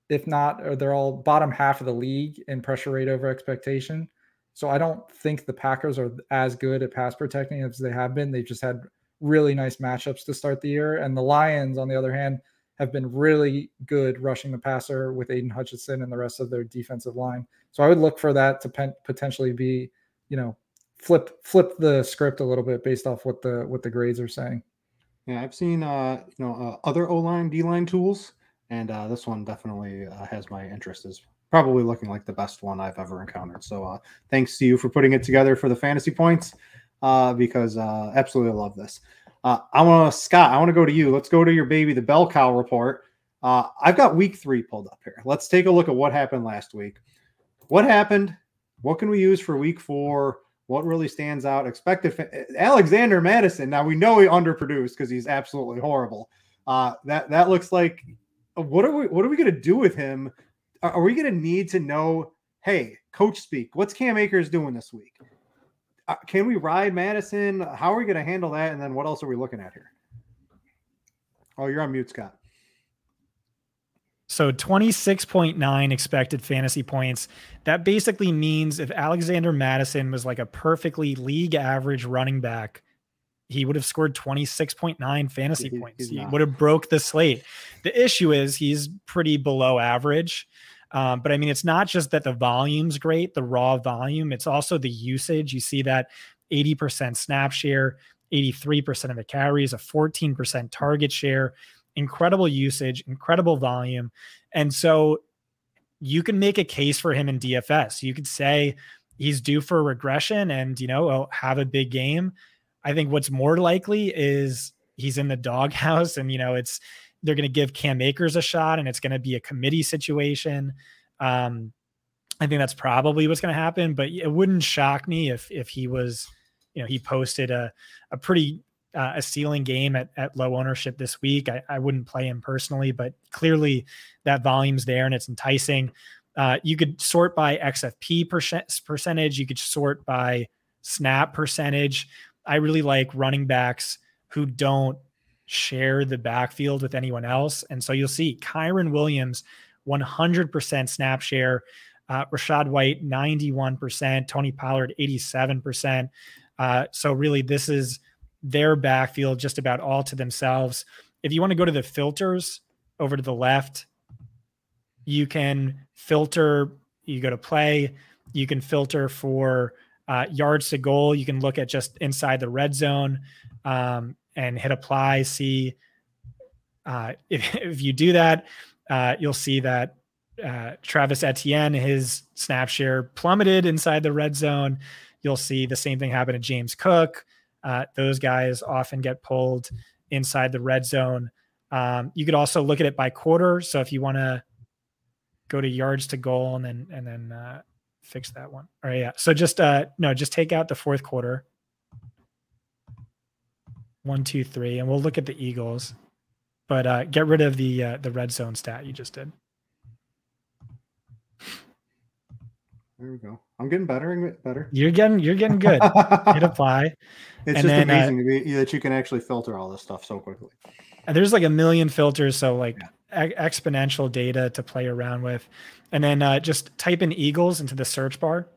if not, or they're all bottom half of the league in pressure rate over expectation. So I don't think the Packers are as good at pass protecting as they have been. They've just had really nice matchups to start the year. And the Lions, on the other hand, have been really good rushing the passer with Aidan Hutchinson and the rest of their defensive line. So I would look for that to pen- potentially be, you know, flip flip the script a little bit based off what the what the grades are saying. Yeah, I've seen uh, you know uh, other O line D line tools, and uh, this one definitely uh, has my interest. Is probably looking like the best one I've ever encountered. So uh, thanks to you for putting it together for the fantasy points uh, because uh, absolutely love this. Uh, I want to Scott. I want to go to you. Let's go to your baby, the bell cow report. Uh, I've got week three pulled up here. Let's take a look at what happened last week. What happened? What can we use for week four? What really stands out? Expected fa- Alexander Mattison. Now we know he underproduced because he's absolutely horrible. Uh, that that looks like what are we what are we going to do with him? Are, are we going to need to know? Hey, coach speak. What's Cam Akers doing this week? Uh, can we ride Mattison? How are we going to handle that? And then what else are we looking at here? Oh, you're on mute, Scott. So 26.9 expected fantasy points. That basically means if Alexander Mattison was like a perfectly league average running back, he would have scored 26.9 fantasy he, points. He would have broke the slate. The issue is he's pretty below average. Um, but I mean, it's not just that the volume's great, the raw volume, it's also the usage. You see that 80% snap share, 83% of the carries, a 14% target share, incredible usage, incredible volume. And so you can make a case for him in DFS. You could say he's due for regression and, you know, have a big game. I think what's more likely is he's in the doghouse and, you know, it's, they're going to give Cam Akers a shot and it's going to be a committee situation. Um, I think that's probably what's going to happen, but it wouldn't shock me if if he was, you know, he posted a a pretty uh, a ceiling game at, at low ownership this week. I, I wouldn't play him personally, but clearly that volume's there and it's enticing. Uh, you could sort by XFP percent, percentage. You could sort by snap percentage. I really like running backs who don't share the backfield with anyone else. And so you'll see Kyren Williams, 100% snap share, uh, Rachaad White, 91%, Tony Pollard, 87%. Uh, so really, this is their backfield just about all to themselves. If you want to go to the filters over to the left, you can filter, you go to play, you can filter for uh, yards to goal. You can look at just inside the red zone. Um, and hit apply. See uh, [laughs] if, if you do that, uh, you'll see that uh, Travis Etienne, his snap share plummeted inside the red zone. You'll see the same thing happen to James Cook. Uh, those guys often get pulled inside the red zone. Um, you could also look at it by quarter. So if you want to go to yards to goal and then and then uh, fix that one. All right, yeah. So just uh, no, just take out the fourth quarter one, two, three, and we'll look at the Eagles. But uh, get rid of the uh, the red zone stat you just did. There we go. I'm getting better and better. You're getting you're getting good. [laughs] Hit apply. It's and just then, uh, amazing uh, be, that you can actually filter all this stuff so quickly. And there's like a million filters, so like yeah. e- exponential data to play around with, and then uh, just type in Eagles into the search bar,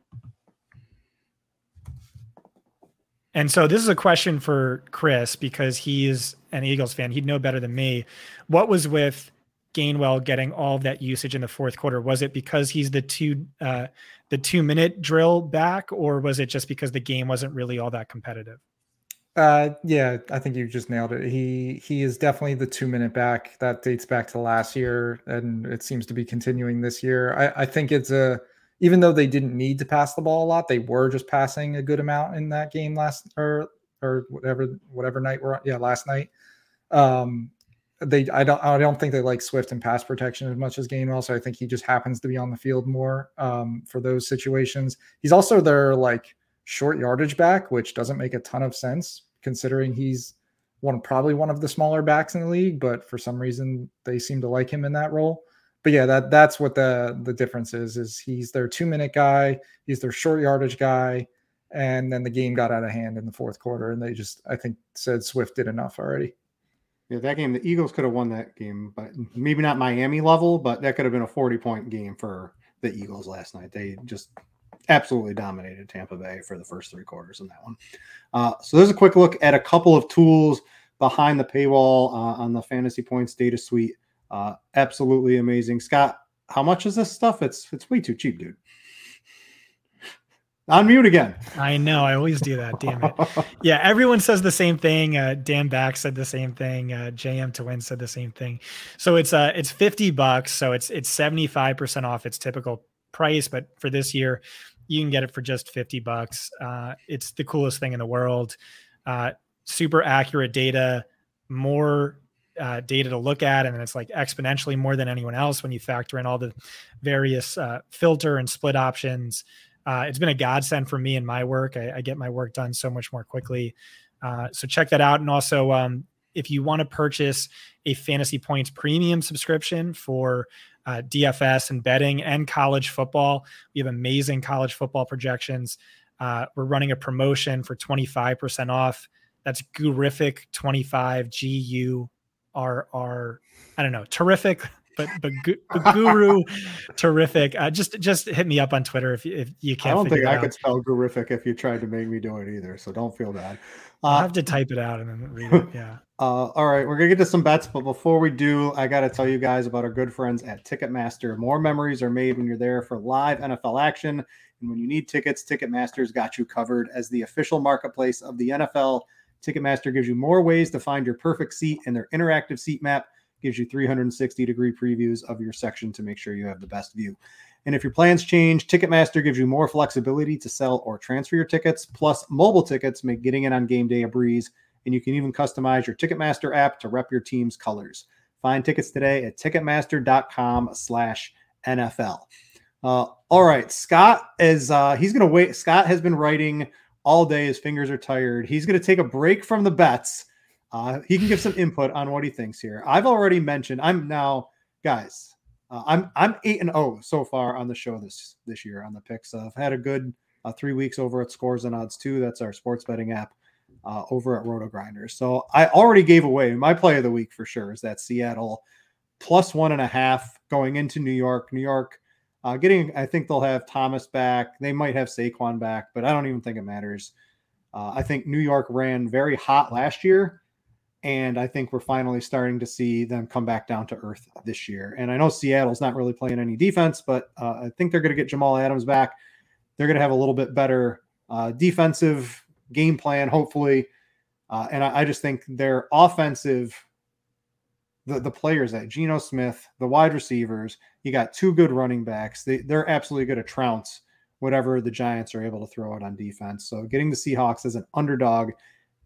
And so this is a question for Chris because he's an Eagles fan. He'd know better than me. What was with Gainwell getting all of that usage in the fourth quarter? Was it because he's the two uh, the two minute drill back, or was it just because the game wasn't really all that competitive? Uh, yeah, I think you just nailed it. He he is definitely the two minute back that dates back to last year, and it seems to be continuing this year. I, I think it's a even though they didn't need to pass the ball a lot, they were just passing a good amount in that game last or or whatever whatever night we're on. Yeah, last night. Um, they I don't I don't think they like Swift and pass protection as much as Gainwell. So I think he just happens to be on the field more um, for those situations. He's also their like short yardage back, which doesn't make a ton of sense considering he's one probably one of the smaller backs in the league, but for some reason they seem to like him in that role. But yeah, that that's what the the difference is. Is he's their two minute guy, he's their short yardage guy, and then the game got out of hand in the fourth quarter, and they just I think said Swift did enough already. Yeah, that game, the Eagles could have won that game, but maybe not Miami level, but that could have been a 40 point game for the Eagles last night. They just absolutely dominated Tampa Bay for the first three quarters in that one. Uh, so there's a quick look at a couple of tools behind the paywall uh, on the Fantasy Points data suite. Uh, absolutely amazing. Scott, how much is this stuff? It's it's way too cheap, dude. On mute again. I know. I always do that. Damn it. Yeah, everyone says the same thing. Uh, Dan Back said the same thing. Uh, JM to win said the same thing. So it's uh it's fifty bucks. So it's it's seventy five percent off its typical price, but for this year, you can get it for just 50 bucks. Uh, it's the coolest thing in the world. Uh, super accurate data, more uh, data to look at, and it's like exponentially more than anyone else when you factor in all the various uh, filter and split options. Uh, it's been a godsend for me in my work. I, I, get my work done so much more quickly. Uh, so check that out. And also, um, if you want to purchase a Fantasy Points premium subscription for uh, DFS and betting and college football. We have amazing college football projections. Uh, we're running a promotion for 25% off. That's Gurific 25 G U R R. I don't know, terrific, but but, but guru, [laughs] terrific. Uh, just just hit me up on Twitter if, if you can't. I don't think I out. could spell Gurific if you tried to make me do it either. So don't feel bad. Uh, I'll have to type it out and then read it. [laughs] Yeah. Uh, all right, we're gonna get to some bets, but before we do, I gotta tell you guys about our good friends at Ticketmaster. More memories are made when you're there for live NFL action, and when you need tickets, Ticketmaster's got you covered. As the official marketplace of the NFL, Ticketmaster gives you more ways to find your perfect seat, and their interactive seat map gives you 360 degree previews of your section to make sure you have the best view. And if your plans change, Ticketmaster gives you more flexibility to sell or transfer your tickets. Plus, mobile tickets make getting in on game day a breeze and you can even customize your Ticketmaster app to rep your team's colors. Find tickets today at ticketmaster.com slash NFL. Uh, all right, Scott is uh, he's gonna wait. Scott has been writing all day. His fingers are tired. He's gonna take a break from the bets. Uh, he can give some input on what he thinks here. I've already mentioned. I'm now, guys. Uh, I'm I'm eight and zero so far on the show this this year on the picks. I've had a good uh, three weeks over at Scores and Odds too. That's our sports betting app uh, over at Roto Grinders. So I already gave away my play of the week for sure is that Seattle plus one and a half going into New York. New York uh, getting, I think they'll have Thomas back. They might have Saquon back, but I don't even think it matters. Uh, I think New York ran very hot last year, and I think we're finally starting to see them come back down to earth this year. And I know Seattle's not really playing any defense, but uh, I think they're going to get Jamal Adams back. They're going to have a little bit better uh, defensive game plan, hopefully. Uh, and I, I, just think their offensive, the, the players at Geno Smith, the wide receivers, you got two good running backs. They, they're absolutely going to trounce whatever the Giants are able to throw out on defense. So getting the Seahawks as an underdog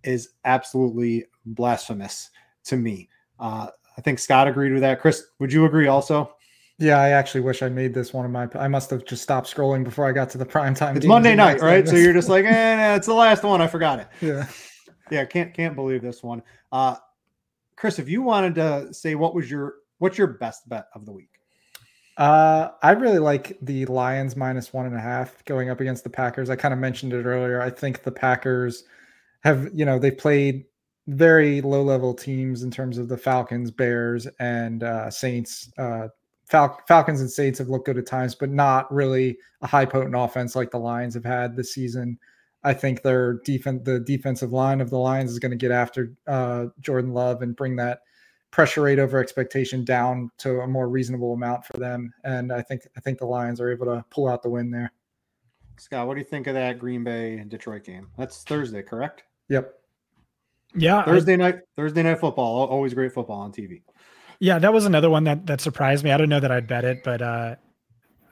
is absolutely blasphemous to me. Uh, I think Scott agreed with that. Chris, would you agree also? Yeah, I actually wish I made this one of my. I must have just stopped scrolling before I got to the prime time. It's Monday night, right? So you're just like, eh, it's the last one. I forgot it. [laughs] Yeah, yeah. Can't can't believe this one. Uh, Chris, if you wanted to say what was your what's your best bet of the week? Uh, I really like the Lions minus one and a half going up against the Packers. I kind of mentioned it earlier. I think the Packers have, you know, they've played very low level teams in terms of the Falcons, Bears, and uh, Saints. Uh, Fal- Falcons and Saints have looked good at times, but not really a high potent offense like the Lions have had this season. I think their defense, the defensive line of the Lions, is going to get after uh, Jordan Love and bring that pressure rate over expectation down to a more reasonable amount for them. And I think I think the Lions are able to pull out the win there. Scott, what do you think of that Green Bay and Detroit game? That's Thursday, correct? Yep. Yeah, Thursday I, night Thursday night football, always great football on TV. Yeah, that was another one that that surprised me. I don't know that I'd bet it, but uh,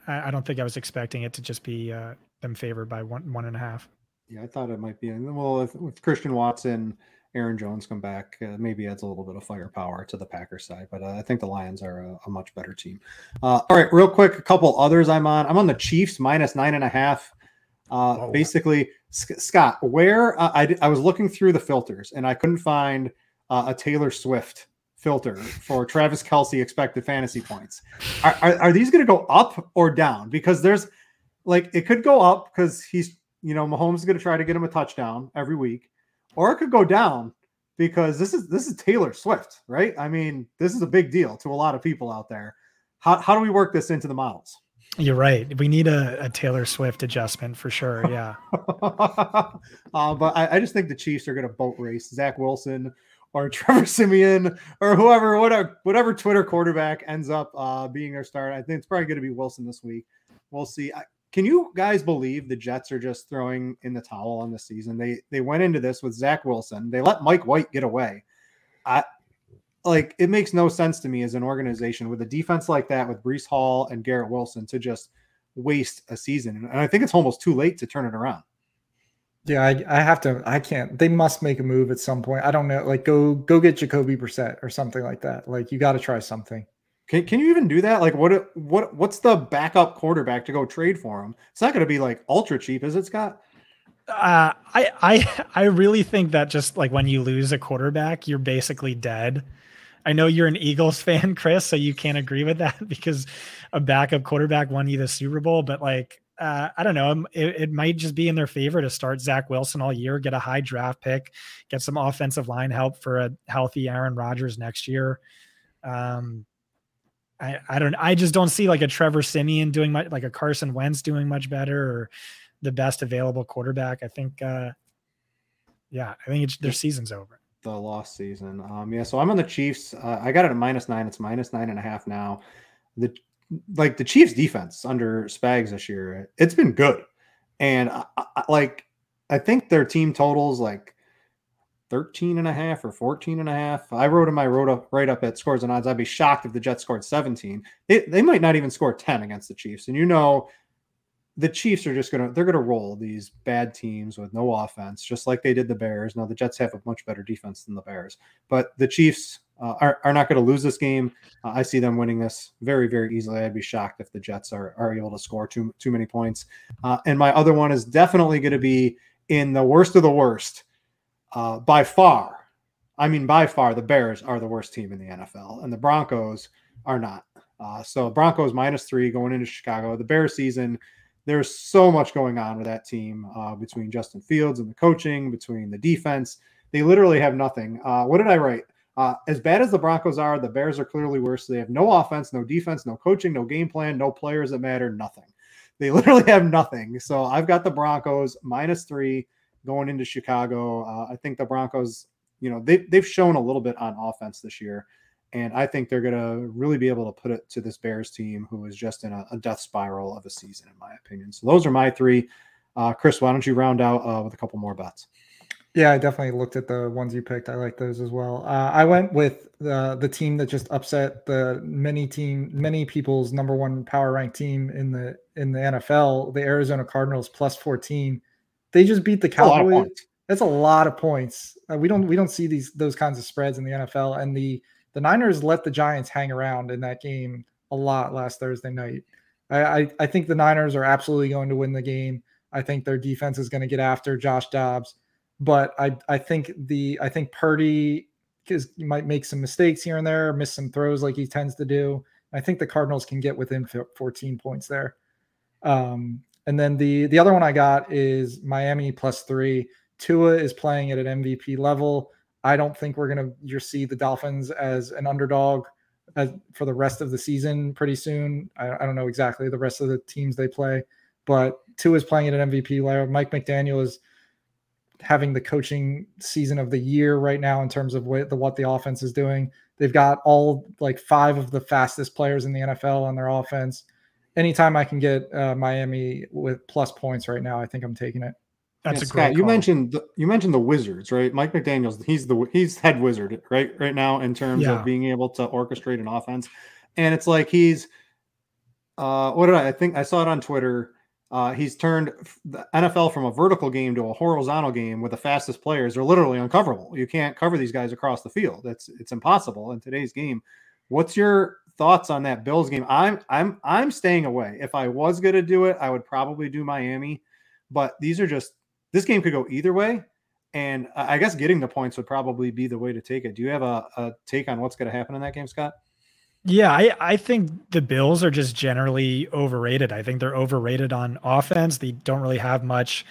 I, I, don't think I was expecting it to just be uh, them favored by one one and a half. Yeah, I thought it might be. Well, if, with Christian Watson, Aaron Jones come back, uh, maybe adds a little bit of firepower to the Packers side. But uh, I think the Lions are a, a much better team. Uh, all right, real quick, a couple others I'm on. I'm on the Chiefs minus nine and a half. Uh, oh. Basically, Scott, where uh, I, I was looking through the filters and I couldn't find uh, a Taylor Swift filter for Travis Kelce expected fantasy points. Are, are, are these going to go up or down? Because there's like it could go up because he's you know Mahomes is going to try to get him a touchdown every week, or it could go down because this is this is Taylor Swift, right? I mean, this is a big deal to a lot of people out there. How how do we work this into the models? You're right. We need a, a Taylor Swift adjustment for sure. [laughs] Yeah. uh, but I, I, just think the Chiefs are going to boat race Zach Wilson or [laughs] Trevor Siemian or whoever, whatever, whatever Twitter quarterback ends up uh, being their start. I think it's probably going to be Wilson this week. We'll see. I, can you guys believe the Jets are just throwing in the towel on the season? They they went into this with Zach Wilson. They let Mike White get away. I like it makes no sense to me as an organization with a defense like that with Breece Hall and Garrett Wilson to just waste a season. And I think it's almost too late to turn it around. Yeah, I, I have to. I can't. They must make a move at some point. I don't know. Like go go get Jacoby Brissett or something like that. Like you got to try something. Can, can you even do that? Like what what what's the backup quarterback to go trade for him? It's not going to be like ultra cheap, is it, Scott? Uh, I I [laughs] I really think that just like when you lose a quarterback, you're basically dead. I know you're an Eagles [laughs] fan, Chris, so you can't agree with that [laughs] because a backup quarterback won you the Super Bowl. But like uh, I don't know. Um, it, it, might just be in their favor to start Zach Wilson all year, get a high draft pick, get some offensive line help for a healthy Aaron Rodgers next year. Um, I, I don't. I just don't see like a Trevor Siemian doing much, like a Carson Wentz doing much better, or the best available quarterback. I think. Uh, yeah, I think it's, their season's over. The lost season. Um, yeah. So I'm on the Chiefs. Uh, I got it at minus nine. It's minus nine and a half now. The like the Chiefs defense under Spags this year, it's been good. And I, I, like, I think their team totals like 13 and a half or 14 and a half. I wrote in my wrote up right up at scores and odds. I'd be shocked if the Jets scored 17. They, they might not even score 10 against the Chiefs. And you know, the Chiefs are just gonna they're gonna roll these bad teams with no offense, just like they did the Bears. Now the Jets have a much better defense than the Bears, but the Chiefs uh, are, are not going to lose this game. Uh, I see them winning this very, very easily. I'd be shocked if the Jets are, are able to score too too many points. Uh, and my other one is definitely going to be in the worst of the worst. Uh, by far, I mean by far, the Bears are the worst team in the NFL, and the Broncos are not. Uh, so Broncos minus three going into Chicago. The Bears season. There's so much going on with that team uh, between Justin Fields and the coaching, between the defense. They literally have nothing. Uh, what did I write? Uh, as bad as the Broncos are, the Bears are clearly worse. They have no offense, no defense, no coaching, no game plan, no players that matter, nothing. They [laughs] literally have nothing. So I've got the Broncos minus three going into Chicago. Uh, I think the Broncos, you know, they, they've shown a little bit on offense this year. And I think they're going to really be able to put it to this Bears team who is just in a, a death spiral of a season, in my opinion. So those are my three. Uh, Chris, why don't you round out uh, with a couple more bets? Yeah, I definitely looked at the ones you picked. I like those as well. Uh, I went with the the team that just upset the many team many people's number one power ranked team in the in the NFL, the Arizona Cardinals plus 14. They just beat the Cowboys. That's a lot of points. Uh, we don't we don't see these those kinds of spreads in the NFL and the the Niners let the Giants hang around in that game a lot last Thursday night. I, I, I think the Niners are absolutely going to win the game. I think their defense is going to get after Josh Dobbs but I I think the I think Purdy he might make some mistakes here and there, miss some throws like he tends to do. I think the Cardinals can get within 14 points there. Um, and then the the other one I got is Miami plus three. Tua is playing at an MVP level. I don't think we're gonna you see the Dolphins as an underdog as, for the rest of the season pretty soon. I, I, don't know exactly the rest of the teams they play, but Tua is playing at an MVP level. Mike McDaniel is having the coaching season of the year right now in terms of what the what the offense is doing. They've got all like five of the fastest players in the NFL on their offense. Anytime I can get uh, Miami with plus points right now, I think I'm taking it. That's Yeah, a Scott, great. you mentioned the, you mentioned the Wizards, right? Mike McDaniel's he's the he's head wizard right right now in terms Yeah. of being able to orchestrate an offense, and it's like he's uh what did I, I think I saw it on Twitter. Uh, he's turned the NFL from a vertical game to a horizontal game with the fastest players. They're literally uncoverable. You can't cover these guys across the field. It's it's impossible in today's game. What's your thoughts on that Bills game? I'm I'm I'm staying away. If I was going to do it, I would probably do Miami, but these are just this game could go either way. And I guess getting the points would probably be the way to take it. Do you have a, a take on what's going to happen in that game, Scott? Yeah, I, I think the Bills are just generally overrated. I think they're overrated on offense. They don't really have much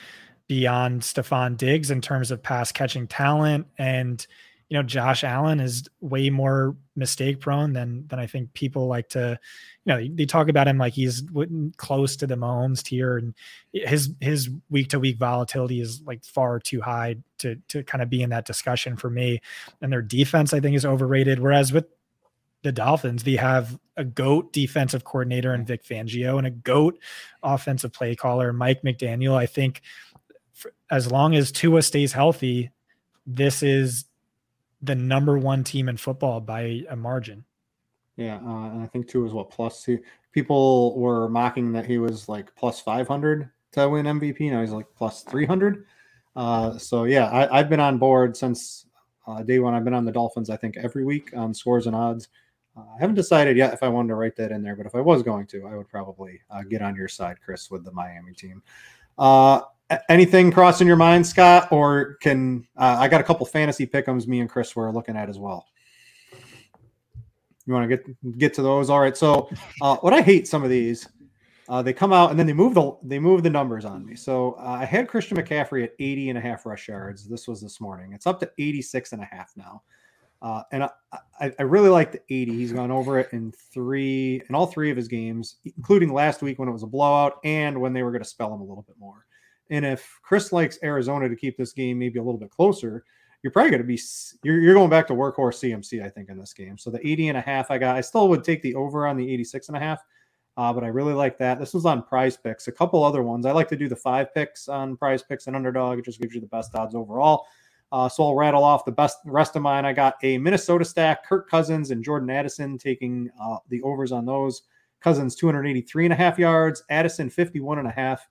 beyond Stefon Diggs in terms of pass catching talent. And, you know, Josh Allen is way more mistake prone than than I think people like to, you know, they, talk about him like he's close to the Mahomes tier and his his week to week volatility is like far too high to to kind of be in that discussion for me. And their defense, I think, is overrated. Whereas with the Dolphins, they have a GOAT defensive coordinator in Vic Fangio and a GOAT offensive play caller, Mike McDaniel. I think f as long as Tua stays healthy, this is the number one team in football by a margin. Yeah, uh, and I think two is what plus two. People were mocking that he was like plus five hundred to win MVP. Now he's like plus three hundred. Uh, so yeah, I, I've been on board since uh, day one. I've been on the Dolphins. I think every week on scores and odds. Uh, I haven't decided yet if I wanted to write that in there, but if I was going to, I would probably uh, get on your side, Chris, with the Miami team. Anything crossing your mind, Scott, or can uh, I got a couple fantasy pickums me and Chris were looking at as well. You want to get get to those? All right. So, uh, what I hate some of these, uh, they come out and then they move the they move the numbers on me. So uh, I had Christian McCaffrey at 80 and a half rush yards. This was this morning. It's up to 86 and a half now. Uh, and I, I, I really like the 80. He's gone over it in three in all three of his games, including last week when it was a blowout and when they were going to spell him a little bit more. And if Chris likes Arizona to keep this game maybe a little bit closer, you're probably going to be you're, you're going back to workhorse CMC, I think, in this game. So the 80 and a half I got, I still would take the over on the 86 and a half. Uh, but I really like that. This was on PrizePicks. A couple other ones. I like to do the five picks on PrizePicks and underdog. It just gives you the best odds overall. Uh, so I'll rattle off the best rest of mine. I got a Minnesota stack, Kirk Cousins and Jordan Addison taking uh, the overs on those. Cousins 283 and a half yards, Addison 51 and a half.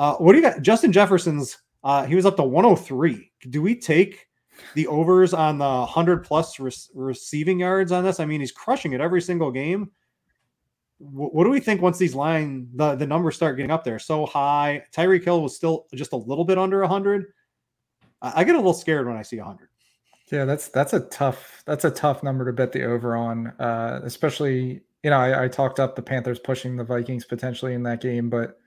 Uh, what do you got? Justin Jefferson's uh, he was up to 103. Do we take the overs on the 100 plus re- receiving yards on this? I mean, he's crushing it every single game. Wh- what do we think once these line the, the numbers start getting up there so high? Tyreek Hill was still just a little bit under 100. I I get a little scared when I see 100. Yeah, that's that's a tough that's a tough number to bet the over on, uh, especially you know I, I talked up the Panthers pushing the Vikings potentially in that game, but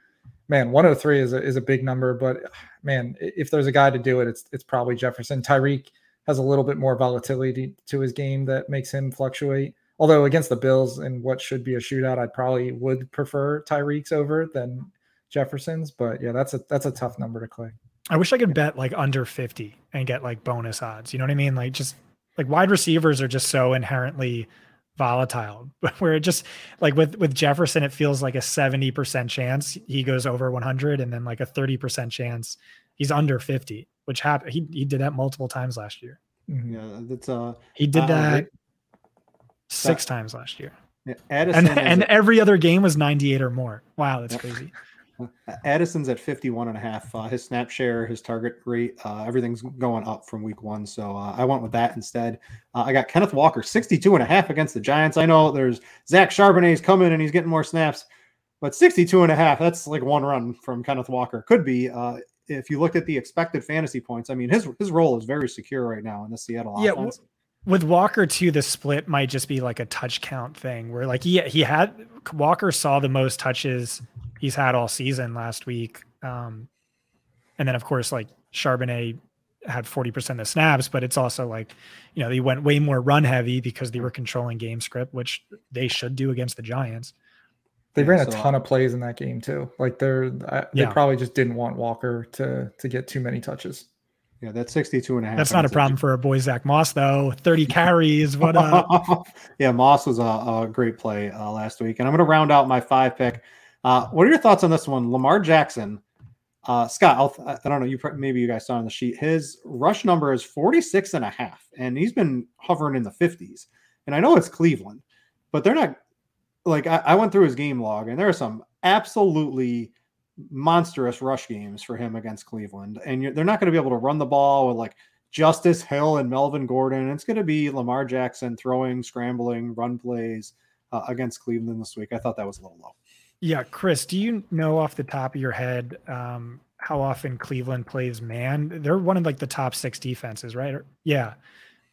man, 103 is a is a big number. But man, if there's a guy to do it, it's it's probably Jefferson. Tyreek has a little bit more volatility to his game that makes him fluctuate. Although against the Bills and what should be a shootout, I probably would prefer Tyreek's over than Jefferson's. But yeah, that's a that's a tough number to click. I wish I could bet like under 50 and get like bonus odds. You know what I mean? Like just like wide receivers are just so inherently volatile [laughs] where it just like with with Jefferson it feels like a 70% chance he goes over 100 and then like a 30% chance he's under 50, which happened he he did that multiple times last year. Mhm. Yeah, that's uh He did Uh, that right. 6 times last year. yeah, Addison And and at- every other game was 98 or more. Wow, that's Yep. crazy. [laughs] Addison's at 51 and a half. Uh, his snap share, his target rate, uh, everything's going up from week one. So uh, I went with that instead. Uh, I got Kenneth Walker, 62 and a half against the Giants. I know there's Zach Charbonnet's coming and he's getting more snaps, but 62 and a half, that's like one run from Kenneth Walker. Could be. Uh, if you looked at the expected fantasy points, I mean, his his role is very secure right now in the Seattle Yeah, w- with Walker too, the split might just be like a touch count thing where like he he had Walker saw the most touches he's had all season last week. Um and then of course like Charbonnet had 40% of the snaps, but it's also like, you know, they went way more run heavy because they were controlling game script, which they should do against the Giants. They Yeah, ran a ton of plays in that game too. Like they're they Yeah. probably just didn't want Walker to to get too many touches. Yeah, that's 62 and a half. That's not a problem for a boy Zach Moss though. 30 carries, what up? [laughs] yeah, Moss was a, a great play uh, last week. And I'm going to round out my five pick. Uh, what are your thoughts on this one? Lamar Jackson Uh, Scott, I'll, I don't know. You maybe you guys saw on the sheet. His rush number is 46 and a half, and he's been hovering in the 50s. And I know it's Cleveland, but they're not like I, I went through his game log, and there are some absolutely monstrous rush games for him against Cleveland, and they're not going to be able to run the ball with like Justice Hill and Melvin Gordon. It's going to be Lamar Jackson throwing, scrambling, run plays uh, against Cleveland this week. I thought that was a little low. Yeah, Chris, do you know off the top of your head um, how often Cleveland plays man? They're one of like the top six defenses, right? yeah,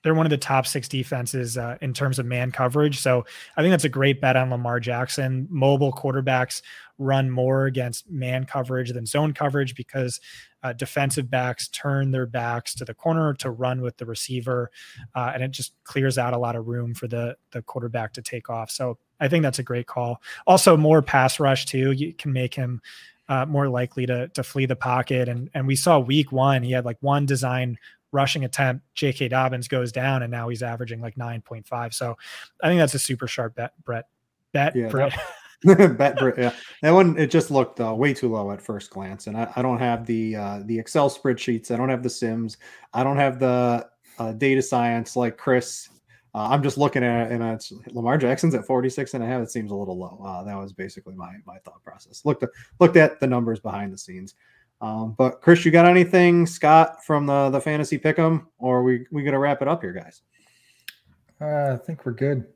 they're one of the top six defenses uh, in terms of man coverage. So I think that's a great bet on Lamar Jackson. Mobile quarterbacks run more against man coverage than zone coverage because uh, defensive backs turn their backs to the corner to run with the receiver, uh, and it just clears out a lot of room for the the quarterback to take off. So I think that's a great call. Also, more pass rush too. You can make him uh, more likely to to flee the pocket. And and we saw week one, he had like one design rushing attempt. J.K. Dobbins goes down, and now he's averaging like nine point five. So I think that's a super sharp bet, Brett. Bet, yeah, Brett. [laughs] [laughs] bet, Brett. Yeah, that one it just looked uh, way too low at first glance, and I, I don't have the uh, the Excel spreadsheets. I don't have the Sims. I don't have the uh, data science like Chris uh, I'm just looking at it and it's Lamar Jackson's at 46 and a half. It seems a little low. Uh, that was basically my my thought process. Looked at, looked at the numbers behind the scenes. Um, but Chris, you got anything, Scott, from the the fantasy pick'em, or we we gonna wrap it up here, guys? Uh, I think we're good.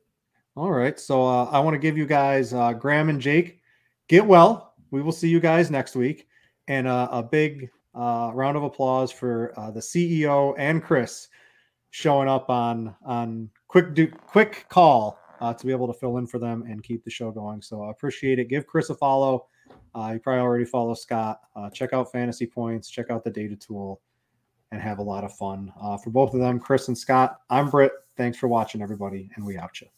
All right. So uh, I want to give you guys uh, Graham and Jake. Get well. We will see you guys next week, and uh, a big uh, round of applause for uh, the CEO and Chris showing up on on quick do quick call uh, to be able to fill in for them and keep the show going. So I appreciate it. Give Chris a follow. Uh, you probably already follow Scott. Uh, check out Fantasy Points. Check out the data tool, and have a lot of fun uh, for both of them, Chris and Scott. I'm Brit. Thanks for watching, everybody, and we out you.